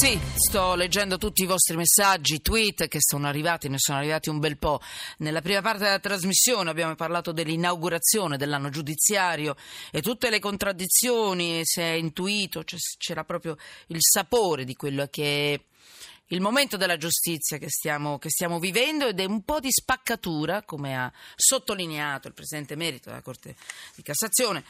Sì, sto leggendo tutti i vostri messaggi, tweet che sono arrivati, ne sono arrivati un bel po'. Nella prima parte della trasmissione abbiamo parlato dell'inaugurazione dell'anno giudiziario e tutte le contraddizioni, si è intuito, c'era proprio il sapore di quello che è il momento della giustizia che stiamo, che stiamo, vivendo ed è un po' di spaccatura, come ha sottolineato il Presidente Merito della Corte di Cassazione,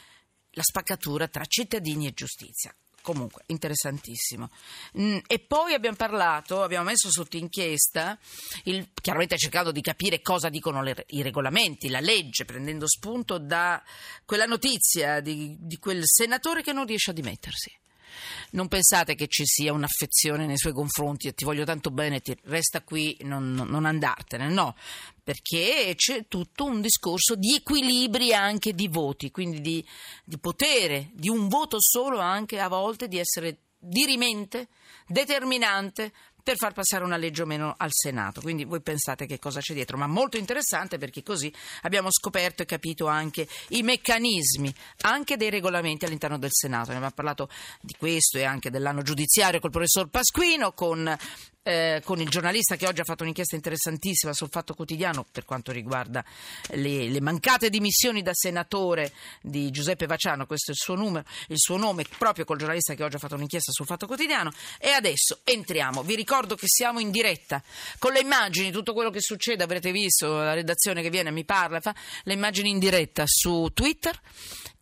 la spaccatura tra cittadini e giustizia comunque interessantissimo. Mm, e poi abbiamo parlato, abbiamo messo sotto inchiesta, il, chiaramente cercando di capire cosa dicono le, i regolamenti, la legge, prendendo spunto da quella notizia di, di quel senatore che non riesce a dimettersi. Non pensate che ci sia un'affezione nei suoi confronti e ti voglio tanto bene, ti resta qui, non, non andartene, no, perché c'è tutto un discorso di equilibri anche di voti, quindi di, di potere, di un voto solo anche a volte di essere dirimente, determinante per far passare una legge o meno al Senato. Quindi voi pensate che cosa c'è dietro, ma molto interessante perché così abbiamo scoperto e capito anche i meccanismi, anche dei regolamenti all'interno del Senato. Ne abbiamo parlato di questo e anche dell'anno giudiziario col professor Pasquino, con eh, con il giornalista che oggi ha fatto un'inchiesta interessantissima sul Fatto Quotidiano per quanto riguarda le, le, mancate dimissioni da senatore di Giuseppe Vaciano, questo è il suo, numero, il suo nome, proprio col giornalista che oggi ha fatto un'inchiesta sul Fatto Quotidiano. E adesso entriamo. Vi ricordo che siamo in diretta con le immagini, tutto quello che succede, avrete visto la redazione che viene, mi parla, fa le immagini in diretta su Twitter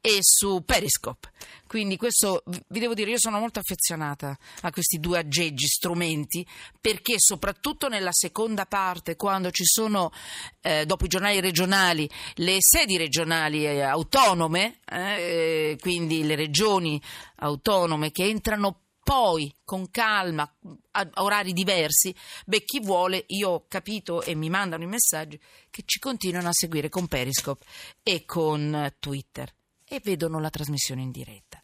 e su Periscope. Quindi questo vi devo dire, io sono molto affezionata a questi due aggeggi, strumenti, perché soprattutto nella seconda parte, quando ci sono, eh, dopo i giornali regionali, le sedi regionali eh, autonome, eh, quindi le regioni autonome che entrano poi con calma a orari diversi, beh chi vuole, io ho capito e mi mandano i messaggi che ci continuano a seguire con Periscope e con Twitter e vedono la trasmissione in diretta.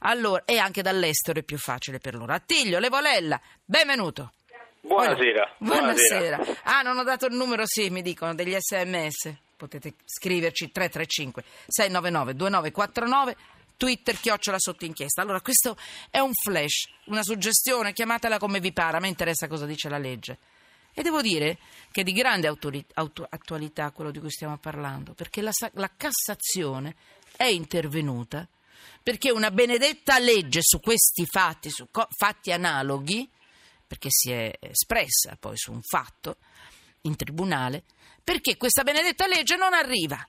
Allora, e anche dall'estero è più facile per loro. Attiglio, Levolella, benvenuto. Buonasera. Buonasera. Buonasera. Ah, non ho dato il numero, sì, mi dicono, degli sms. Potete scriverci 335 699 2949 Twitter chiocciola sotto inchiesta. Allora, questo è un flash, una suggestione, chiamatela come vi pare, a me interessa cosa dice la legge. E devo dire che è di grande autori- auto- attualità quello di cui stiamo parlando, perché la, la Cassazione è intervenuta perché una benedetta legge su questi fatti, su co- fatti analoghi, perché si è espressa poi su un fatto in tribunale, perché questa benedetta legge non arriva.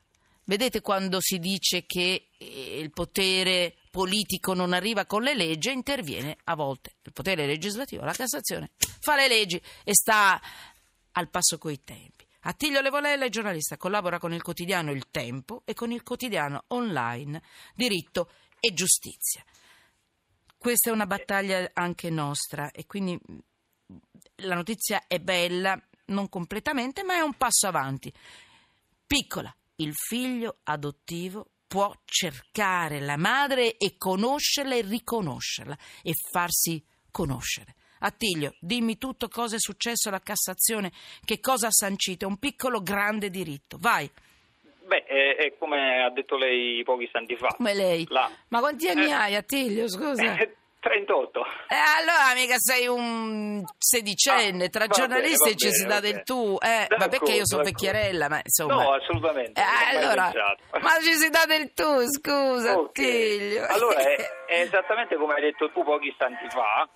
Vedete quando si dice che eh, il potere politico non arriva con le leggi, interviene a volte il potere legislativo, la Cassazione, fa le leggi e sta al passo coi tempi. Attilio Levolella è giornalista, collabora con il quotidiano Il Tempo e con il quotidiano online Diritto e Giustizia. Questa è una battaglia anche nostra e quindi la notizia è bella, non completamente, ma è un passo avanti. Piccola, il figlio adottivo può cercare la madre e conoscerla e riconoscerla e farsi conoscere. Attilio, dimmi tutto cosa è successo alla Cassazione, che cosa ha sancito, è un piccolo grande diritto. Vai. Beh, è, è come ha detto lei pochi istanti fa. Come lei? La... Ma quanti anni eh, hai, Attilio, scusa? 38. Eh, allora mica sei un sedicenne, ah, tra giornalisti bene, ci si dà del tu, eh, ma perché io sono vecchierella, ma insomma... No, assolutamente. Eh, allora, ma ci si dà del tu, scusa, okay. Attilio. Allora, è, è esattamente come hai detto tu pochi istanti fa,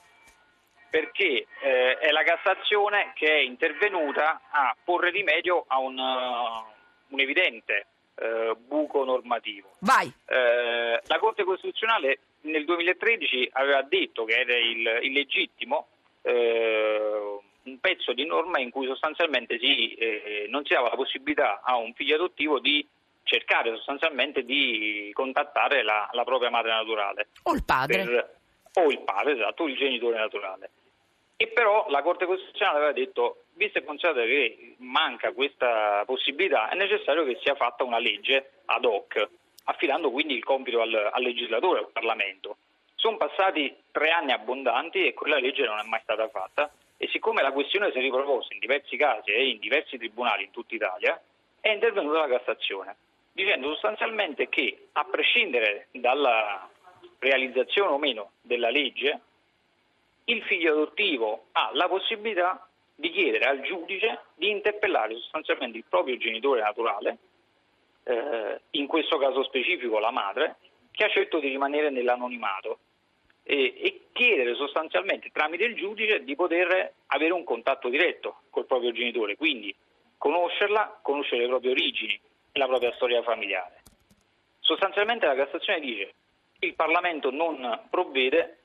perché eh, è la Cassazione che è intervenuta a porre rimedio a un, uh, un evidente uh, buco normativo. Vai. Uh, la Corte Costituzionale nel 2013 aveva detto che era il, illegittimo un pezzo di norma in cui sostanzialmente si, eh, non si dava la possibilità a un figlio adottivo di cercare sostanzialmente di contattare la, la propria madre naturale. O il padre. Per, o il padre, esatto, il genitore naturale. E però la Corte Costituzionale aveva detto, visto e considerato che manca questa possibilità, è necessario che sia fatta una legge ad hoc, affidando quindi il compito al, al legislatore, al Parlamento. Sono passati tre anni abbondanti e quella legge non è mai stata fatta e siccome la questione si è riproposta in diversi casi e in diversi tribunali in tutta Italia, è intervenuta la Cassazione, dicendo sostanzialmente che a prescindere dalla realizzazione o meno della legge, il figlio adottivo ha la possibilità di chiedere al giudice di interpellare sostanzialmente il proprio genitore naturale, eh, in questo caso specifico la madre, che ha scelto di rimanere nell'anonimato e, e, chiedere sostanzialmente tramite il giudice di poter avere un contatto diretto col proprio genitore, quindi conoscerla, conoscere le proprie origini e la propria storia familiare. Sostanzialmente la Cassazione dice il Parlamento non provvede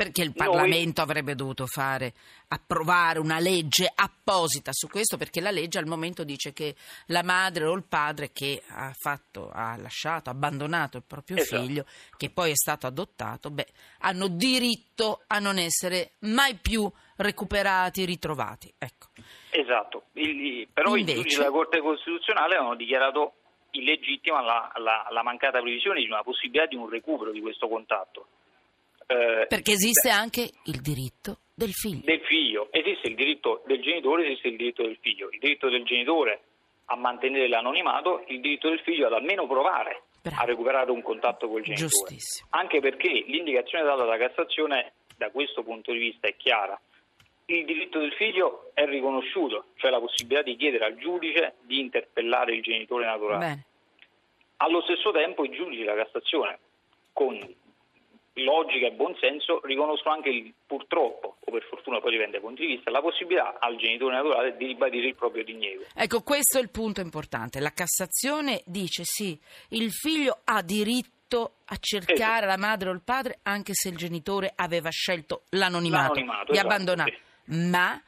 perché il Parlamento Noi... avrebbe dovuto fare, approvare una legge apposita su questo, perché la legge al momento dice che la madre o il padre che ha, fatto, ha lasciato, abbandonato il proprio esatto. figlio, che poi è stato adottato, beh, hanno diritto a non essere mai più recuperati, ritrovati. Ecco. Esatto, il, però Invece... i giudici della Corte Costituzionale hanno dichiarato illegittima la, la, la mancata previsione di una possibilità di un recupero di questo contatto. Eh, Perché esiste beh, anche il diritto del figlio. Del figlio, esiste il diritto del genitore, esiste il diritto del figlio. Il diritto del genitore a mantenere l'anonimato, il diritto del figlio ad almeno provare Bravo. a recuperare un contatto col genitore. Giustissimo. Anche perché l'indicazione data dalla Cassazione da questo punto di vista è chiara. Il diritto del figlio è riconosciuto, cioè la possibilità di chiedere al giudice di interpellare il genitore naturale. Bene. Allo stesso tempo i giudici della Cassazione, con logica e buonsenso riconoscono anche il, purtroppo, o per fortuna poi dipende dai punti di vista, la possibilità al genitore naturale di ribadire il proprio diniego. Ecco, questo è il punto importante. La Cassazione dice sì, il figlio ha diritto a cercare esatto. la madre o il padre anche se il genitore aveva scelto l'anonimato, l'anonimato, di esatto, abbandonare. Sì. Ma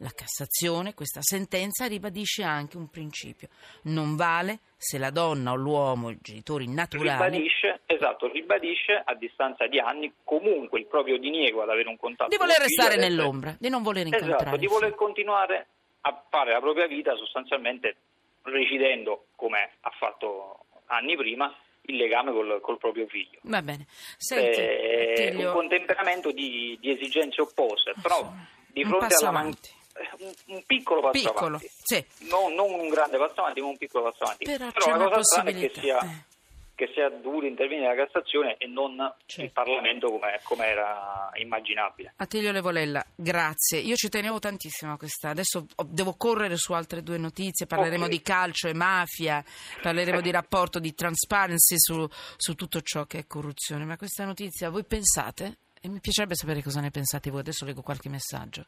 la Cassazione, questa sentenza, ribadisce anche un principio. Non vale se la donna o l'uomo, i genitori naturali... Ribadisce, esatto, ribadisce a distanza di anni comunque il proprio diniego ad avere un contatto Di voler restare nell'ombra, di non voler incontrare. Esatto, di voler continuare a fare la propria vita sostanzialmente recidendo, come ha fatto anni prima, il legame col, col proprio figlio. Va bene. Senti, eh, un contemperamento di, di esigenze opposte, però di fronte alla mancanza un, un, piccolo passo piccolo, avanti. Sì. Non, non, un grande passo avanti, ma un piccolo passo avanti. Però, Però la cosa strana è che sia, eh. che sia dovuto intervenire la Cassazione e non certo. il Parlamento come, come, era immaginabile. Attilio Levolella, grazie. Io ci tenevo tantissimo a questa. Adesso devo correre su altre due notizie. Parleremo okay. di calcio e mafia, parleremo di rapporto di transparency su, su tutto ciò che è corruzione. Ma questa notizia, voi pensate? E mi piacerebbe sapere cosa ne pensate voi. Adesso leggo qualche messaggio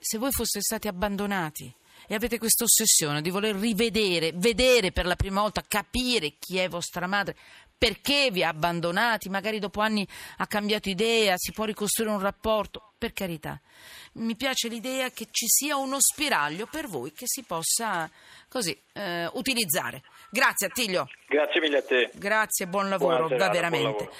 se voi foste stati abbandonati e avete questa ossessione di voler rivedere, vedere per la prima volta, capire chi è vostra madre, perché vi ha abbandonati, magari dopo anni ha cambiato idea, si può ricostruire un rapporto, per carità. Mi piace l'idea che ci sia uno spiraglio per voi che si possa così eh, utilizzare. Grazie Attilio. Grazie mille a te. Grazie, buon lavoro, serata, veramente. Buon lavoro.